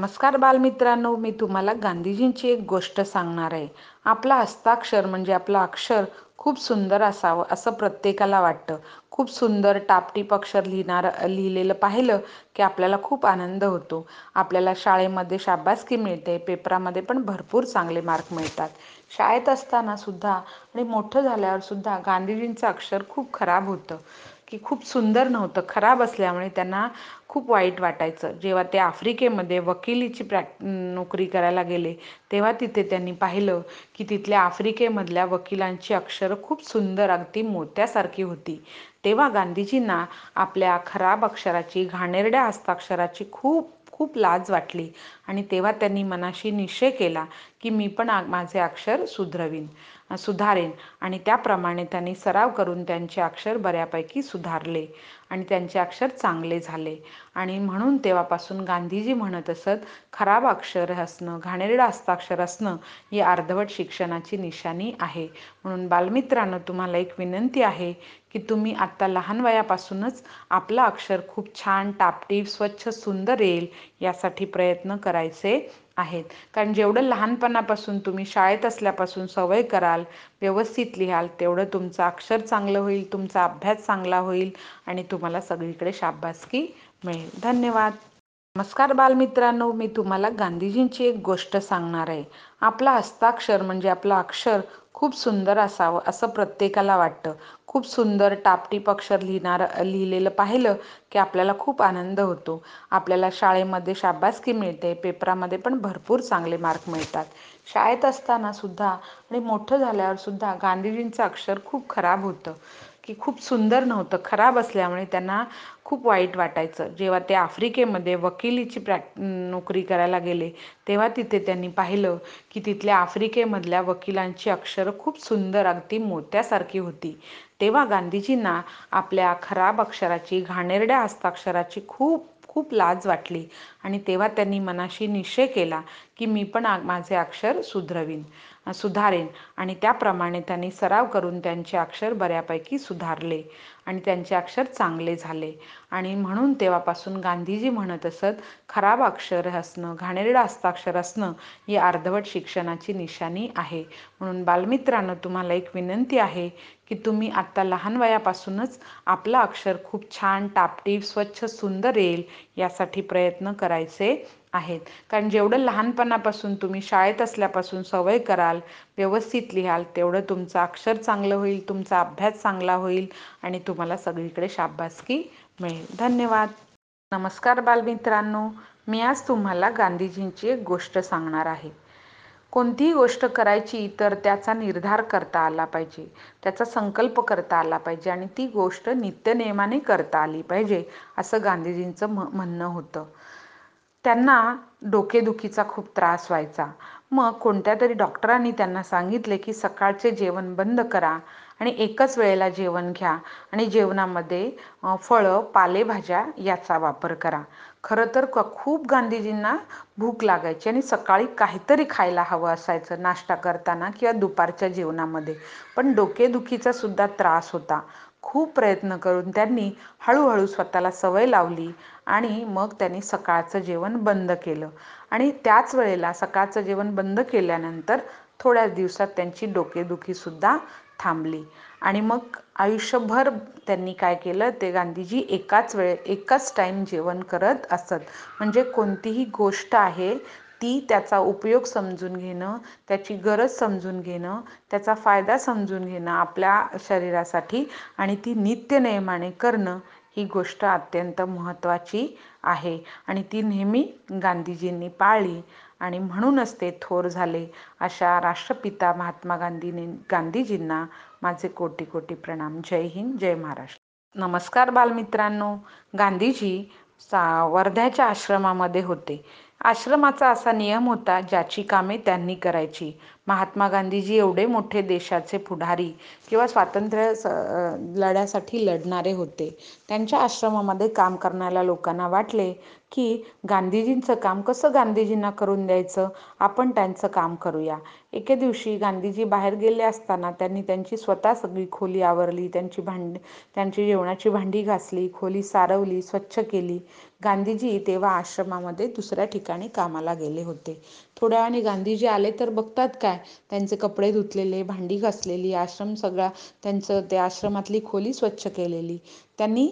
नमस्कार बालमित्रांनो मी तुम्हाला गांधीजींची एक गोष्ट सांगणार आहे. आपला हस्ताक्षर म्हणजे आपलं अक्षर खूप सुंदर असावं असं प्रत्येकाला वाटतं. खूप सुंदर टापटीप अक्षर लिहिणार लिहिलेलं पाहिलं की आपल्याला खूप आनंद होतो. आपल्याला शाळेमध्ये शाबासकी मिळते पेपरामध्ये पण भरपूर चांगले मार्क मिळतात. शाळेत असताना सुद्धा आणि मोठं झाल्यावर सुद्धा गांधीजींचं अक्षर खूप खराब होतं. की खूप सुंदर नव्हतं खराब असल्यामुळे त्यांना खूप वाईट वाटायचं. जेव्हा ते आफ्रिकेमध्ये वकिलीची प्रॅक् नोकरी करायला गेले तेव्हा तिथे त्यांनी पाहिलं की तिथल्या आफ्रिकेमधल्या वकिलांची अक्षरं खूप सुंदर अगदी मोत्यासारखी होती. तेव्हा गांधीजींना आपल्या खराब अक्षराची घाणेरड्या हस्ताक्षराची खूप खूप लाज वाटली आणि तेव्हा त्यांनी मनाशी निश्चय केला की मी पण माझे अक्षर सुधरवीन. सुधारेन. आणि त्याप्रमाणे त्यांनी सराव करून त्यांचे अक्षर बऱ्यापैकी सुधारले आणि त्यांचे अक्षर चांगले झाले. आणि म्हणून तेव्हापासून गांधीजी म्हणत असत खराब अक्षर असणं घाणेरडं हस्ताक्षर असणं ही अर्धवट शिक्षणाची निशाणी आहे. म्हणून बालमित्रांनो तुम्हाला एक विनंती आहे की तुम्ही आत्ता लहान वयापासूनच आपलं अक्षर खूप छान टापटीप स्वच्छ सुंदर येईल यासाठी प्रयत्न करायचे आहेत. कारण जेवढं लहानपणापासून तुम्ही शाळेत असल्यापासून सवय कराल व्यवस्थित लिहाल तेवढं तुमचं अक्षर चांगलं होईल तुमचा अभ्यास चांगला होईल आणि तुम्हाला सगळीकडे शाबासकी मिळेल. धन्यवाद. नमस्कार बालमित्रांनो मी तुम्हाला गांधीजींची एक गोष्ट सांगणार आहे. आपला हस्ताक्षर म्हणजे आपलं अक्षर खूप सुंदर असावं असं प्रत्येकाला वाटतं. खूप सुंदर टापटीप अक्षर लिहिणार लिहिलेलं पाहिलं की आपल्याला खूप आनंद होतो. आपल्याला शाळेमध्ये शाबासकी मिळते पेपरामध्ये पण भरपूर चांगले मार्क मिळतात. शाळेत असताना सुद्धा आणि मोठं झाल्यावर सुद्धा गांधीजींचं अक्षर खूप खराब होतं. की खूप सुंदर नव्हतं खराब असल्यामुळे त्यांना खूप वाईट वाटायचं. जेव्हा ते आफ्रिकेमध्ये वकिलीची प्रॅक नोकरी करायला गेले तेव्हा तिथे त्यांनी पाहिलं की तिथल्या आफ्रिकेमधल्या वकिलांची अक्षरं खूप सुंदर अगदी मोत्यासारखी होती. तेव्हा गांधीजींना आपल्या खराब अक्षराची घाणेरड्या हस्ताक्षराची खूप खूप लाज वाटली आणि तेव्हा त्यांनी मनाशी निश्चय केला की मी पण माझे अक्षर सुधरवीन. सुधारेन. आणि त्याप्रमाणे त्यांनी सराव करून त्यांचे अक्षर बऱ्यापैकी सुधारले आणि त्यांचे अक्षर चांगले झाले. आणि म्हणून तेव्हापासून गांधीजी म्हणत असत खराब अक्षर असणं घाणेरडं हस्ताक्षर असणं ही अर्धवट शिक्षणाची निशाणी आहे. म्हणून बालमित्रांनो तुम्हाला एक विनंती आहे की तुम्ही आत्ता लहान वयापासूनच आपलं अक्षर खूप छान टापटीप स्वच्छ सुंदर येईल यासाठी प्रयत्न करायचे आहेत. कारण जेवढं लहानपणापासून तुम्ही शाळेत असल्यापासून सवय कराल व्यवस्थित लिहाल तेवढं तुमचं अक्षर चांगलं होईल तुमचा अभ्यास चांगला होईल आणि तुम्हाला सगळीकडे शाबासकी मिळेल. धन्यवाद. नमस्कार बालमित्रांनो. मी आज तुम्हाला गांधीजींची एक गोष्ट सांगणार आहे. कोणतीही गोष्ट करायची तर त्याचा निर्धार करता आला पाहिजे त्याचा संकल्प करता आला पाहिजे आणि ती गोष्ट नित्यनियमाने करता आली पाहिजे असं गांधीजींचं म म्हणणं होतं. त्यांना डोकेदुखीचा खूप त्रास व्हायचा. मग कोणत्या तरी डॉक्टरांनी त्यांना सांगितले की सकाळचे जेवण बंद करा आणि एकच वेळेला जेवण घ्या आणि जेवणामध्ये फळं पालेभाज्या याचा वापर करा. खरं तर खूप गांधीजींना भूक लागायची आणि सकाळी काहीतरी खायला हवं असायचं नाश्ता करताना किंवा दुपारच्या जेवणामध्ये. पण डोकेदुखीचा सुद्धा त्रास होता. खूप प्रयत्न करून त्यांनी हळूहळू स्वतःला सवय लावली आणि मग त्यांनी सकाळचं जेवण बंद केलं. आणि त्याच वेळेला सकाळचं जेवण बंद केल्यानंतर थोड्याच दिवसात त्यांची डोकेदुखीसुद्धा थांबली. आणि मग आयुष्यभर त्यांनी काय केलं ते गांधीजी एकाच वेळे एकाच टाईम जेवण करत असत. म्हणजे कोणतीही गोष्ट आहे ती त्याचा उपयोग समजून घेणं त्याची गरज समजून घेणं त्याचा फायदा समजून घेणं आपल्या शरीरासाठी आणि ती नित्यनेमाने करणं ही गोष्ट अत्यंत महत्त्वाची आहे. आणि ती नेहमी गांधीजींनी पाळली आणि म्हणूनच ते थोर झाले अशा राष्ट्रपिता महात्मा गांधीने गांधीजींना माझे कोटी कोटी प्रणाम. जय हिंद जय महाराष्ट्र. नमस्कार बालमित्रांनो. गांधीजी सा वर्ध्याच्या आश्रमामध्ये होते. आश्रमाचा असा नियम होता ज्याची कामे त्यांनी करायची. महात्मा गांधीजी एवढे मोठे देशाचे पुढारी किंवा स्वातंत्र्य स लढ्यासाठी लढणारे होते. त्यांच्या आश्रमामध्ये काम करणाऱ्या लोकांना वाटले की गांधीजींचं काम कसं गांधीजींना करून द्यायचं? आपण त्यांचं काम करूया. एके दिवशी गांधीजी बाहेर गेले असताना त्यांनी त्यांची स्वतः सगळी खोली आवरली त्यांची भांडी त्यांची जेवणाची भांडी घासली खोली सारवली स्वच्छ केली. गांधीजी तेव्हा आश्रमामध्ये दुसऱ्या ठिकाणी कामाला गेले होते. थोड्या वेळाने गांधीजी आले तर बघतात काय? त्यांचे कपडे धुतलेले भांडी घासलेली आश्रम सगळा त्यांचं त्या आश्रमातली खोली स्वच्छ केलेली. त्यांनी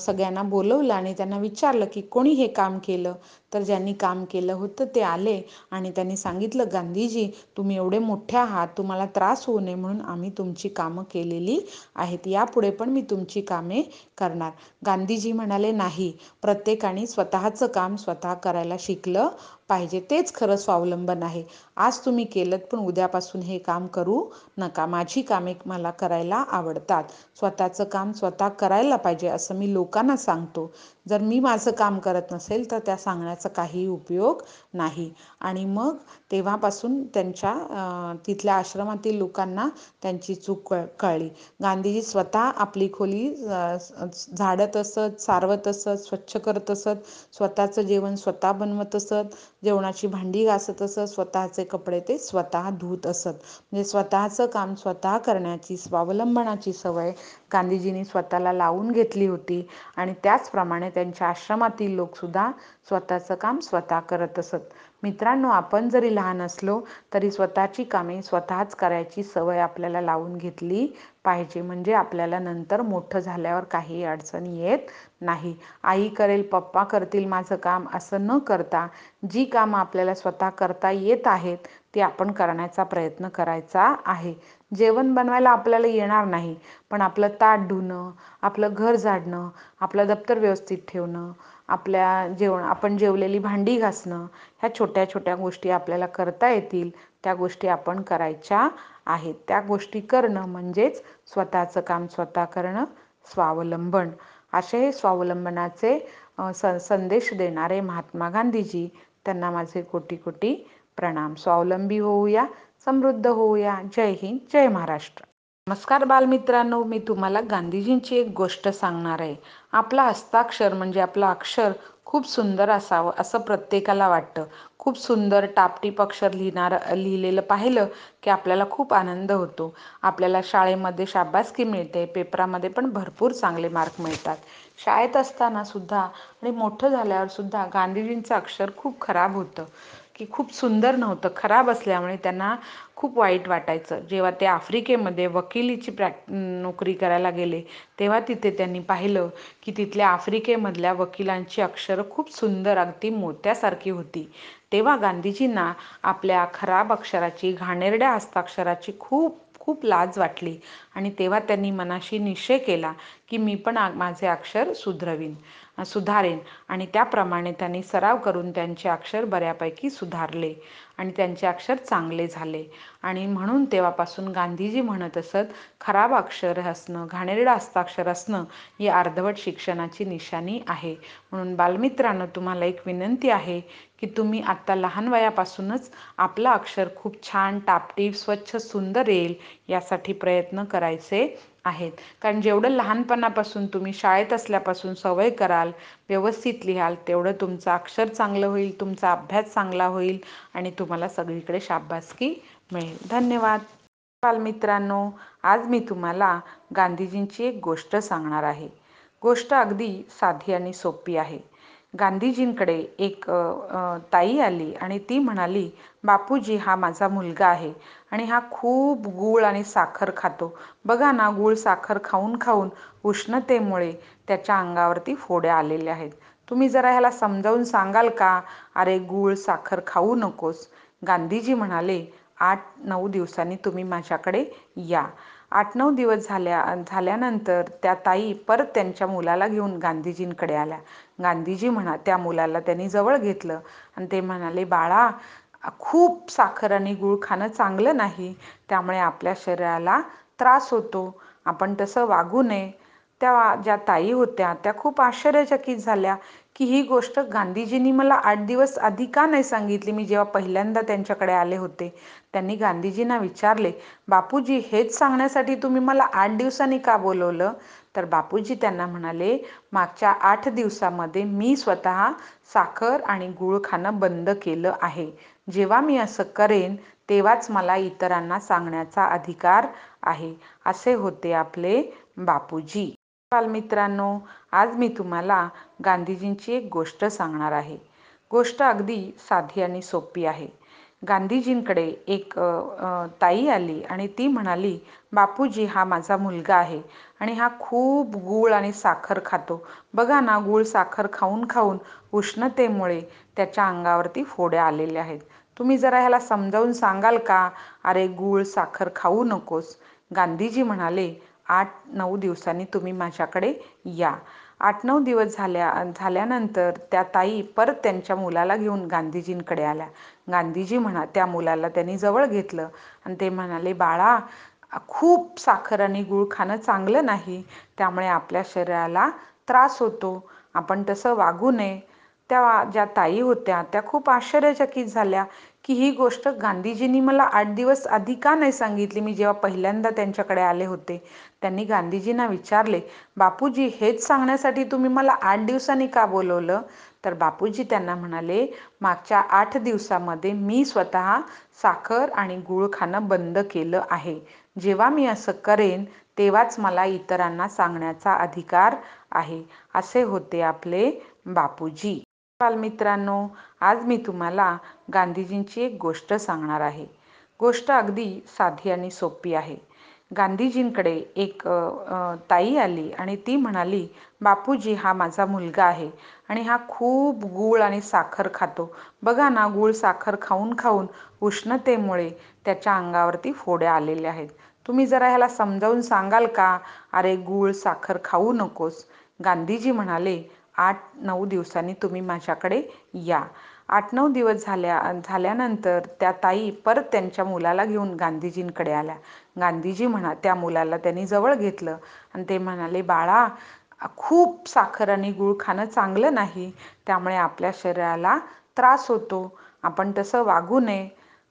सगळ्यांना बोलवलं आणि त्यांना विचारलं की कोणी हे काम केलं? तर ज्यांनी काम केलं होतं ते आले आणि त्यांनी सांगितलं गांधीजी तुम्ही एवढे मोठे आहात तुम्हाला त्रास होऊ नये म्हणून आम्ही तुमची कामं केलेली आहेत. यापुढे पण मी तुमची कामे करणार. गांधीजी म्हणाले नाही. प्रत्येकाने स्वतःचं काम स्वतः करायला शिकलं पाहिजे तेच खरं स्वावलंबन आहे. आज तुम्ही केलं पण उद्यापासून हे काम करू नका. माझी कामे मला करायला आवडतात. स्वतःचं काम स्वतः करायला पाहिजे असं मी लोकांना सांगतो. जर मी माझं काम करत नसेल तर त्या सांगण्याचा काही उपयोग नाही. आणि मग तेव्हापासून त्यांच्या तिथल्या आश्रमातील लोकांना त्यांची चूक कळ कळली. गांधीजी स्वतः आपली खोली झाडत असत सारवत असत स्वच्छ करत असत. स्वतःचं जेवण स्वतः बनवत असत. जेवणाची भांडी घासत असत. स्वतःचे कपडे ते स्वतः धुत असत. म्हणजे स्वतःचं काम स्वतः करण्याची स्वावलंबनाची सवय गांधीजींनी स्वतःला लावून घेतली होती. आणि त्याचप्रमाणे त्यांच्या आश्रमातील लोकसुद्धा स्वतःचं काम स्वतः करत असत. मित्रांनो आपण जरी लहान असलो तरी स्वतःची कामे स्वतःच करायची सवय आपल्याला लावून घेतली पाहिजे. म्हणजे आपल्याला नंतर मोठं झाल्यावर काही अडचण येत नाही. आई करेल पप्पा करतील माझं काम असं न करता जी कामं आपल्याला स्वतः करता येत आहेत ती आपण करण्याचा प्रयत्न करायचा आहे. जेवण बनवायला आपल्याला येणार नाही पण आपलं ताट धुणं आपलं घर झाडणं आपलं दप्तर व्यवस्थित ठेवणं आपल्या जेवण आपण जेवलेली भांडी घासणं ह्या छोट्या छोट्या गोष्टी आपल्याला करता येतील त्या गोष्टी आपण करायच्या आहेत. त्या गोष्टी करणं म्हणजेच स्वतःचं काम स्वतः करणं स्वावलंबन. असे हे स्वावलंबनाचे स संदेश देणारे महात्मा गांधीजी त्यांना माझे कोटी कोटी प्रणाम. स्वावलंबी होऊया समृद्ध होऊया. जय हिंद जय महाराष्ट्र. नमस्कार बालमित्रांनो मी तुम्हाला गांधीजींची एक गोष्ट सांगणार आहे. आपला हस्ताक्षर म्हणजे आपलं अक्षर खूप सुंदर असावं असं प्रत्येकाला वाटतं. खूप सुंदर टापटीप अक्षर लिहिणार लिहिलेलं पाहिलं की आपल्याला खूप आनंद होतो. आपल्याला शाळेमध्ये शाबासकी मिळते पेपरामध्ये पण भरपूर चांगले मार्क मिळतात. शाळेत असताना सुद्धा आणि मोठं झाल्यावर सुद्धा गांधीजींचं अक्षर खूप खराब होतं. की खूप सुंदर नव्हतं खराब असल्यामुळे त्यांना खूप वाईट वाटायचं. जेव्हा ते आफ्रिकेमध्ये वकिलीची प्रॅक् नोकरी करायला गेले तेव्हा तिथे त्यांनी पाहिलं की तिथल्या आफ्रिकेमधल्या वकिलांची अक्षरं खूप सुंदर अगदी मोत्यासारखी होती. तेव्हा गांधीजींना आपल्या खराब अक्षराची घाणेरड्या हस्ताक्षराची खूप खूप लाज वाटली आणि तेव्हा त्यांनी मनाशी निश्चय केला की मी पण माझे अक्षर सुधरवीन. सुधारेन. आणि त्याप्रमाणे त्यांनी सराव करून त्यांचे अक्षर बऱ्यापैकी सुधारले आणि त्यांचे अक्षर चांगले झाले. आणि म्हणून तेव्हापासून गांधीजी म्हणत असत खराब अक्षर असणं घाणेरडं हस्ताक्षर असणं ही अर्धवट शिक्षणाची निशाणी आहे. म्हणून बालमित्रांनो तुम्हाला एक विनंती आहे की तुम्ही आत्ता लहान वयापासूनच आपलं अक्षर खूप छान टापटीप स्वच्छ सुंदर येईल यासाठी प्रयत्न करायचे. आहेत. कारण जेवढं लहानपणापासून तुम्ही शाळेत असल्यापासून सवय कराल व्यवस्थित लिहाल तेवढं तुमचं अक्षर चांगलं होईल तुमचा अभ्यास चांगला होईल आणि तुम्हाला सगळीकडे शाबासकी मिळेल. धन्यवाद. बालमित्रांनो आज मी तुम्हाला गांधीजींची एक गोष्ट सांगणार आहे. गोष्ट अगदी साधी आणि सोपी आहे. गांधीजींकडे एक ताई आली आणि ती म्हणाली बापूजी हा माझा मुलगा आहे आणि हा खूप गूळ आणि साखर खातो. बघा ना गूळ साखर खाऊन खाऊन उष्णतेमुळे त्याच्या अंगावरती फोड्या आलेल्या आहेत. तुम्ही जरा ह्याला समजावून सांगाल का? अरे गूळ साखर खाऊ नकोस. गांधीजी म्हणाले आठ नऊ दिवसांनी तुम्ही माझ्याकडे या. आठ नऊ दिवस झाल्या झाल्यानंतर त्या ताई परत त्यांच्या मुलाला घेऊन गांधीजींकडे आल्या. गांधीजी म्हणा त्या मुलाला त्यांनी जवळ घेतलं आणि ते म्हणाले बाळा खूप साखर आणि गूळ खाणं चांगलं नाही. त्यामुळे आपल्या शरीराला त्रास होतो. आपण तसं वागू नये. त्या ज्या ताई होत्या त्या खूप आश्चर्यचकित झाल्या की ही गोष्ट गांधीजींनी मला आठ दिवस आधी का नाही सांगितली? मी जेव्हा पहिल्यांदा त्यांच्याकडे आले होते त्यांनी गांधीजींना विचारले बापूजी हेच सांगण्यासाठी तुम्ही मला आठ दिवसांनी का बोलवलं? तर बापूजी त्यांना म्हणाले मागच्या आठ दिवसामध्ये मी स्वतः साखर आणि गूळ खाणं बंद केलं आहे. जेव्हा मी असं करेन तेव्हाच मला इतरांना सांगण्याचा अधिकार आहे. असे होते आपले बापूजी. बालमित्रांनो आज मी तुम्हाला गांधीजींची एक गोष्ट सांगणार आहे. गोष्ट अगदी साधी आणि सोपी आहे. गांधीजींकडे एक ताई आली आणि ती म्हणाली बापूजी हा माझा मुलगा आहे आणि हा खूप गूळ आणि साखर खातो. बघा ना गूळ साखर खाऊन खाऊन उष्णतेमुळे त्याच्या अंगावरती फोड्या आलेल्या आहेत. तुम्ही जरा ह्याला समजावून सांगाल का? अरे गूळ साखर खाऊ नकोस. गांधीजी म्हणाले आठ नऊ दिवसांनी तुम्ही माझ्याकडे या. आठ नऊ दिवस झाल्या झाल्यानंतर त्या ताई परत त्यांच्या मुलाला घेऊन गांधीजींकडे आल्या. गांधीजी म्हणा त्या मुलाला त्यांनी जवळ घेतलं आणि ते म्हणाले बाळा खूप साखर आणि गूळ खाणं चांगलं नाही. त्यामुळे आपल्या शरीराला त्रास होतो. आपण तसं वागू नये. त्या ज्या ताई होत्या त्या खूप आश्चर्यचकित झाल्या. की ही गोष्ट गांधीजींनी मला आठ दिवस आधी का नाही सांगितली? मी जेव्हा पहिल्यांदा त्यांच्याकडे आले होते त्यांनी गांधीजींना विचारले बापूजी हेच सांगण्यासाठी तुम्ही मला आठ दिवसांनी का बोलवलं? तर बापूजी त्यांना म्हणाले मागच्या आठ दिवसामध्ये मी स्वतः साखर आणि गूळ खाणं बंद केलं आहे. जेव्हा मी असं करेन तेव्हाच मला इतरांना सांगण्याचा अधिकार आहे. असे होते आपले बापूजी. बालमित्रांनो आज मी तुम्हाला गांधीजींची एक गोष्ट सांगणार आहे. गोष्ट अगदी साधी आणि सोपी आहे. गांधीजींकडे एक ताई आली आणि ती म्हणाली बापूजी हा माझा मुलगा आहे आणि हा खूप गूळ आणि साखर खातो. बघा ना गूळ साखर खाऊन खाऊन उष्णतेमुळे त्याच्या अंगावरती फोड्या आलेल्या आहेत. तुम्ही जरा ह्याला समजावून सांगाल का? अरे गूळ साखर खाऊ नकोस. गांधीजी म्हणाले आठ नऊ दिवसांनी तुम्ही माझ्याकडे या. आठ नऊ दिवस झाल्या झाल्यानंतर त्या ताई परत त्यांच्या मुलाला घेऊन गांधीजींकडे आल्या. गांधीजी म्हणा त्या मुलाला त्यांनी जवळ घेतलं आणि ते म्हणाले बाळा खूप साखर आणि गूळ खाणं चांगलं नाही. त्यामुळे आपल्या शरीराला त्रास होतो. आपण तसं वागू नये.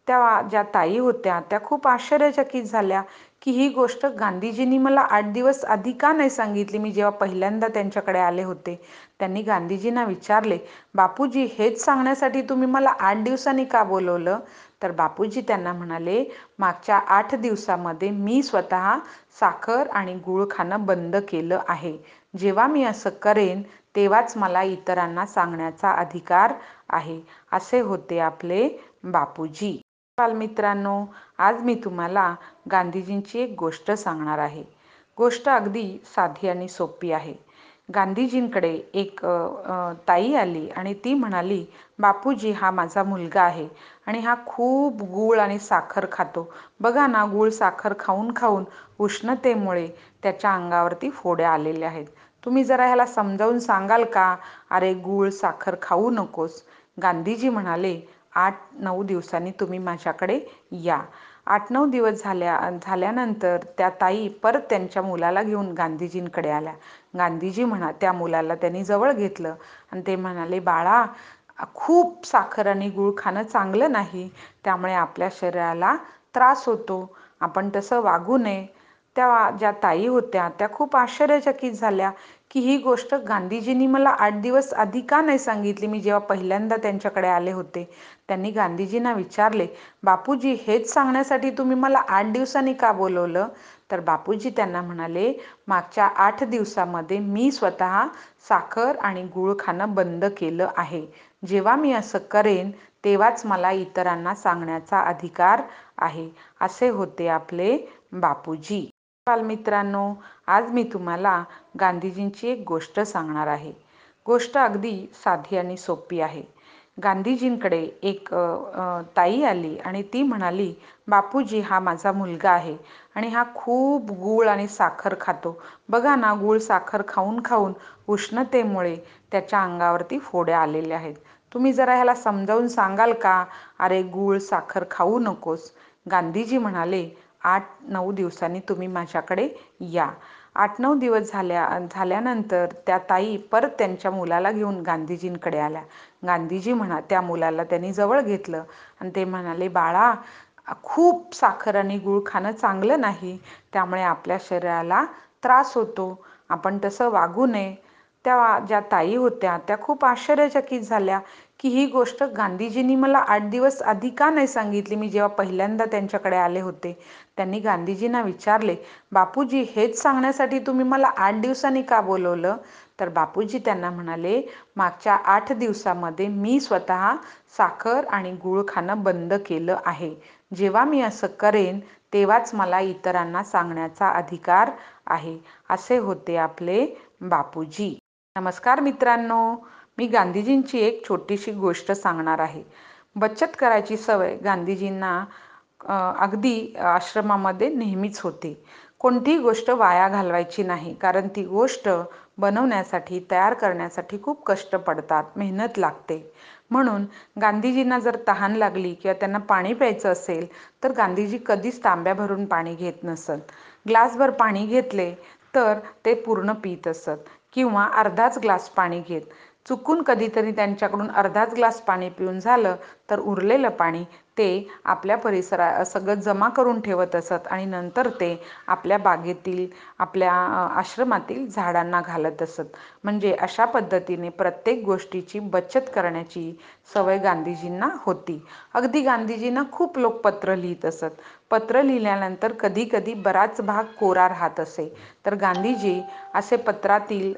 त्या ज्या ताई होत्या त्या खूप आश्चर्यचकित झाल्या की ही गोष्ट गांधीजींनी मला आठ दिवस आधी का नाही सांगितली? मी जेव्हा पहिल्यांदा त्यांच्याकडे आले होते त्यांनी गांधीजींना विचारले बापूजी हेच सांगण्यासाठी तुम्ही मला आठ दिवसांनी का बोलवलं? तर बापूजी त्यांना म्हणाले मागच्या आठ दिवसामध्ये मी स्वतः साखर आणि गूळ खाणं बंद केलं आहे. जेव्हा मी असं करेन तेव्हाच मला इतरांना सांगण्याचा अधिकार आहे. असे होते आपले बापूजी. बालमित्रांनो आज मी तुम्हाला गांधीजींची एक गोष्ट सांगणार आहे. गोष्ट अगदी साधी आणि सोपी आहे. गांधीजींकडे एक ताई आली आणि ती म्हणाली बापूजी हा माझा मुलगा आहे आणि हा खूप गूळ आणि साखर खातो. बघा ना गूळ साखर खाऊन खाऊन उष्णतेमुळे त्याच्या अंगावरती फोड्या आलेल्या आहेत. तुम्ही जरा ह्याला समजावून सांगाल का? अरे गूळ साखर खाऊ नकोस. गांधीजी म्हणाले आठ नऊ दिवसांनी तुम्ही माझ्याकडे या. आठ नऊ दिवस झाल्या झाल्यानंतर त्या ताई परत त्यांच्या मुलाला घेऊन गांधीजींकडे आल्या. गांधीजी म्हणा त्या मुलाला त्यांनी जवळ घेतलं आणि ते म्हणाले बाळा खूप साखर आणि गूळ खाणं चांगलं नाही. त्यामुळे आपल्या शरीराला त्रास होतो. आपण तसं वागू नये. त्या ज्या ताई होत्या त्या खूप आश्चर्यचकित झाल्या. की ही गोष्ट गांधीजींनी मला आठ दिवस आधी का नाही सांगितली? मी जेव्हा पहिल्यांदा त्यांच्याकडे आले होते त्यांनी गांधीजींना विचारले बापूजी हेच सांगण्यासाठी तुम्ही मला आठ दिवसांनी का बोलवलं? तर बापूजी त्यांना म्हणाले मागच्या आठ दिवसामध्ये मी स्वतः साखर आणि गूळ खाणं बंद केलं आहे. जेव्हा मी असं करेन तेव्हाच मला इतरांना सांगण्याचा अधिकार आहे. असे होते आपले बापूजी. बालमित्रांनो आज मी तुम्हाला गांधीजींची एक गोष्ट सांगणार आहे. गोष्ट अगदी साधी आणि सोपी आहे. गांधीजींकडे एक ताई आली आणि ती म्हणाली बापूजी हा माझा मुलगा आहे आणि हा खूप गूळ आणि साखर खातो. बघा ना गूळ साखर खाऊन खाऊन उष्णतेमुळे त्याच्या अंगावरती फोड्या आलेल्या आहेत. तुम्ही जरा ह्याला समजावून सांगाल का? अरे गूळ साखर खाऊ नकोस. गांधीजी म्हणाले आठ नऊ दिवसांनी तुम्ही माझ्याकडे या. आठ नऊ दिवस झाल्या झाल्यानंतर त्या ताई परत त्यांच्या मुलाला घेऊन गांधीजींकडे आल्या. गांधीजी म्हणा त्या मुलाला त्यांनी जवळ घेतलं आणि ते म्हणाले बाळा खूप साखर आणि गूळ खाणं चांगलं नाही. त्यामुळे आपल्या शरीराला त्रास होतो. आपण तसं वागू नये. त्या ज्या ताई होत्या त्या खूप आश्चर्यचकित झाल्या की ही गोष्ट गांधीजींनी मला आठ दिवस आधी का नाही सांगितली? मी जेव्हा पहिल्यांदा त्यांच्याकडे आले होते त्यांनी गांधीजींना विचारले बापूजी हेच सांगण्यासाठी तुम्ही मला आठ दिवसांनी का बोलवलं? तर बापूजी त्यांना म्हणाले मागच्या आठ दिवसामध्ये मी स्वतः साखर आणि गूळ खाणं बंद केलं आहे. जेव्हा मी असं करेन तेव्हाच मला इतरांना सांगण्याचा अधिकार आहे. असे होते आपले बापूजी. नमस्कार मित्रांनो मी गांधीजींची एक छोटीशी गोष्ट सांगणार आहे. बचत करायची सवय गांधीजींना अगदी आश्रमामध्ये नेहमीच होती. कोणतीही गोष्ट वाया घालवायची नाही कारण ती गोष्ट बनवण्यासाठी तयार करण्यासाठी खूप कष्ट पडतात मेहनत लागते. म्हणून गांधीजींना जर तहान लागली किंवा त्यांना पाणी प्यायचं असेल तर गांधीजी कधीच तांब्या भरून पाणी घेत नसत. ग्लासभर पाणी घेतले तर ते पूर्ण पित असत. किंवा अर्धाच ग्लास पाणी घेत. चुकून कधीतरी त्यांच्याकडून अर्धाच ग्लास पाणी पिऊन झालं तर उरलेलं पाणी ते आपल्या परिसरा सगळं जमा करून ठेवत असत आणि नंतर ते आपल्या बागेतील आपल्या आश्रमातील झाडांना घालत असत. म्हणजे अशा पद्धतीने प्रत्येक गोष्टीची बचत करण्याची सवय गांधीजींना होती. अगदी गांधीजींना खूप लोक पत्र लिहित असत. पत्र लिहिल्यानंतर कधी कधी बराच भाग कोरा राहत असे. तर गांधीजी असे पत्रातील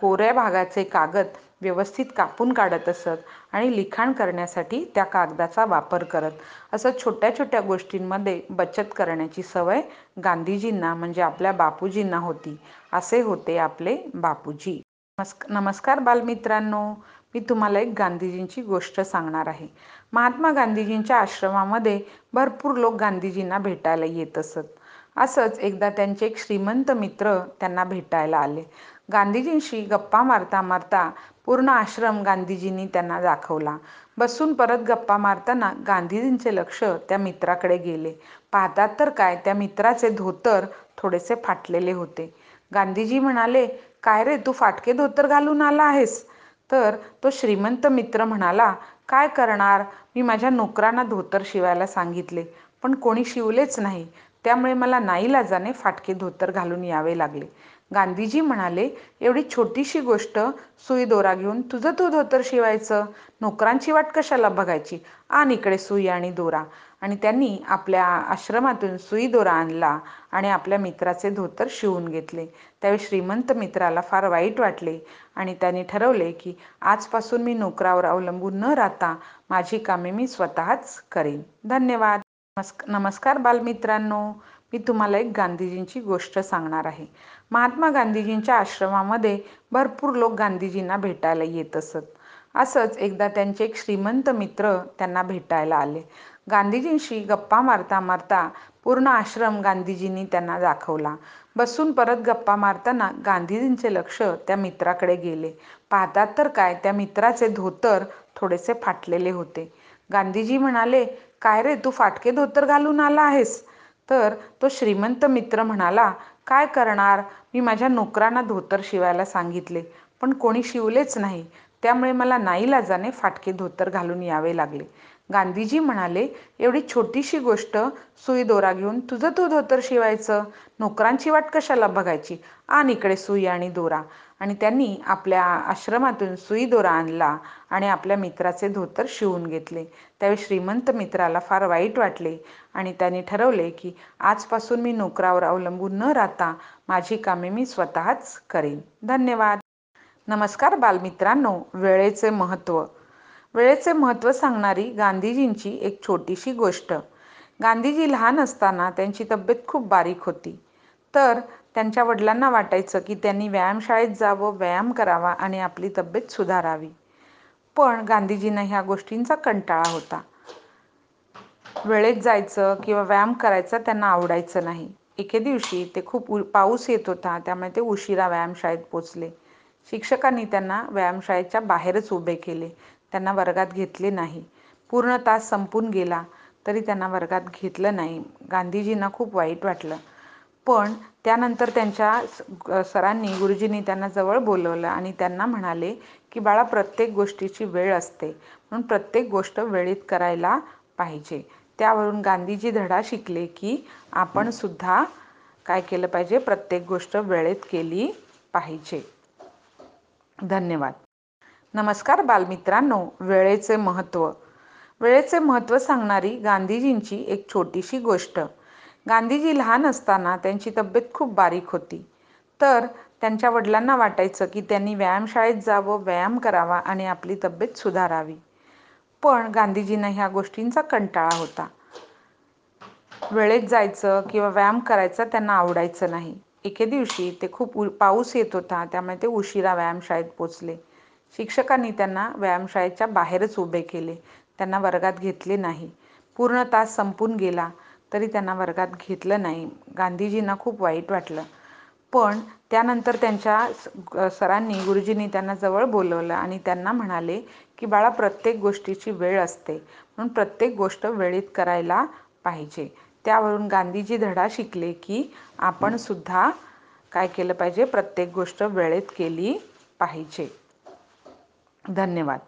कोऱ्या भागाचे कागद व्यवस्थित कापून काढत असत आणि लिखाण करण्यासाठी त्या कागदाचा वापर करत. असं छोट्या छोट्या गोष्टींमध्ये बचत करण्याची सवय गांधीजींना म्हणजे आपल्या बापूजींना होती. असे होते आपले बापूजी. नमस्कार बालमित्रांनो. मी तुम्हाला एक गांधीजींची गोष्ट सांगणार आहे. महात्मा गांधीजींच्या आश्रमामध्ये भरपूर लोक गांधीजींना भेटायला येत असत. असंच एकदा त्यांचे एक श्रीमंत मित्र त्यांना भेटायला आले. गांधीजींशी गप्पा मारता मारता पूर्ण आश्रम गांधीजींनी त्यांना दाखवला. बसून परत गप्पा मारताना गांधीजींचे लक्ष त्या मित्राकडे गेले. पाहतात तर काय त्या मित्राचे धोतर थोडेसे फाटलेले होते. गांधीजी म्हणाले काय रे तू फाटके धोतर घालून आला आहेस? तर तो श्रीमंत मित्र म्हणाला काय करणार? मी माझ्या नोकरांना धोतर शिवायला सांगितले पण कोणी शिवलेच नाही. त्यामुळे मला नाईलाजाने फाटके धोतर घालून यावे लागले. गांधीजी म्हणाले एवढी छोटीशी गोष्ट सुई दोरा घेऊन तुझं तू धोतर शिवायचं? नोकरांची वाट कशाला बघायची? आण इकडे सुई आणि दोरा. आणि त्यांनी आपल्या आश्रमातून सुई दोरा आणला आणि आपल्या मित्राचे धोतर शिवून घेतले. त्यावेळी श्रीमंत मित्राला फार वाईट वाटले आणि त्यांनी ठरवले की आजपासून मी नोकरावर अवलंबून न राहता माझी कामे मी स्वतःच करेन. धन्यवाद. नमस्कार बालमित्रांनो. मी तुम्हाला एक गांधीजींची गोष्ट सांगणार आहे. महात्मा गांधीजींच्या आश्रमामध्ये भरपूर लोक गांधीजींना भेटायला येत असत. असंच एकदा त्यांचे एक श्रीमंत मित्र त्यांना भेटायला आले. गांधीजींशी गप्पा मारता मारता पूर्ण आश्रम गांधीजींनी त्यांना दाखवला. बसून परत गप्पा मारताना गांधीजींचे लक्ष त्या मित्राकडे गेले. पाहतात तर काय त्या मित्राचे धोतर थोडेसे फाटलेले होते. गांधीजी म्हणाले काय रे तू फाटके धोतर घालून आला आहेस? तर तो श्रीमंत मित्र म्हणाला काय करणार? मी माझ्या नोकरांना धोतर शिवायला सांगितले पण कोणी शिवलेच नाही. त्यामुळे मला नाईलाजाने फाटके धोतर घालून यावे लागले. गांधीजी म्हणाले एवढी छोटीशी गोष्ट सुई दोरा घेऊन तुझं तू धोतर शिवायचं? नोकरांची वाट कशाला बघायची? आण इकडे सुई आणि दोरा. आणि त्यांनी आपल्या आश्रमातून सुई दोरा आणला आणि आपल्या मित्राचे धोतर शिवून घेतले. त्यावेळी श्रीमंत मित्राला फार वाईट वाटले आणि त्यांनी ठरवले की आजपासून मी नोकरावर अवलंबून न राहता माझी कामे मी स्वतःच करेन. धन्यवाद. नमस्कार बालमित्रांनो वेळेचे महत्त्व वेळेचे महत्त्व सांगणारी गांधीजींची एक छोटीशी गोष्ट. गांधीजी लहान असताना त्यांची तब्येत खूप बारीक होती. तर त्यांच्या वडिलांना वाटायचं की त्यांनी व्यायामशाळेत जावं व्यायाम करावा आणि आपली तब्येत सुधारावी. पण गांधीजींना ह्या गोष्टींचा कंटाळा होता. वेळेत जायचं किंवा व्यायाम करायचा त्यांना आवडायचं नाही. एके दिवशी ते खूप पाऊस येत होता त्यामुळे ते उशिरा व्यायामशाळेत पोचले. शिक्षकांनी त्यांना व्यायामशाळेच्या बाहेरच उभे केले. त्यांना वर्गात घेतले नाही. पूर्ण तास संपून गेला तरी त्यांना वर्गात घेतलं नाही. गांधीजींना खूप वाईट वाटलं. पण त्यानंतर त्यांच्या सरांनी गुरुजींनी त्यांना जवळ बोलवलं आणि त्यांना म्हणाले की बाळा प्रत्येक गोष्टीची वेळ असते. म्हणून प्रत्येक गोष्ट वेळेत करायला पाहिजे. त्यावरून गांधीजी धडा शिकले की आपण सुद्धा काय केलं पाहिजे? प्रत्येक गोष्ट वेळेत केली पाहिजे. धन्यवाद. नमस्कार बालमित्रांनो वेळेचे महत्त्व. वेळेचे महत्त्व सांगणारी गांधीजींची एक छोटीशी गोष्ट. गांधीजी लहान असताना त्यांची तब्येत खूप बारीक होती. तर त्यांच्या वडिलांना वाटायचं की त्यांनी व्यायामशाळेत जावं व्यायाम करावा आणि आपली तब्येत सुधारावी. पण गांधीजींना ह्या गोष्टींचा कंटाळा होता. वेळेत जायचं किंवा व्यायाम करायचा त्यांना आवडायचं नाही. एके दिवशी ते खूप उ पाऊस येत होता त्यामुळे ते उशिरा व्यायामशाळेत पोचले. शिक्षकांनी त्यांना व्यायामशाळेच्या बाहेरच उभे केले. त्यांना वर्गात घेतले नाही. पूर्ण तास संपून गेला तरी त्यांना वर्गात घेतलं नाही. गांधीजींना खूप वाईट वाटलं. पण त्यानंतर त्यांच्या सरांनी गुरुजींनी त्यांना जवळ बोलवलं आणि त्यांना म्हणाले की बाळा प्रत्येक गोष्टीची वेळ असते. म्हणून प्रत्येक गोष्ट वेळेत करायला पाहिजे. त्यावरून गांधीजी धडा शिकले की आपण सुद्धा काय केलं पाहिजे? प्रत्येक गोष्ट वेळेत केली पाहिजे. धन्यवाद.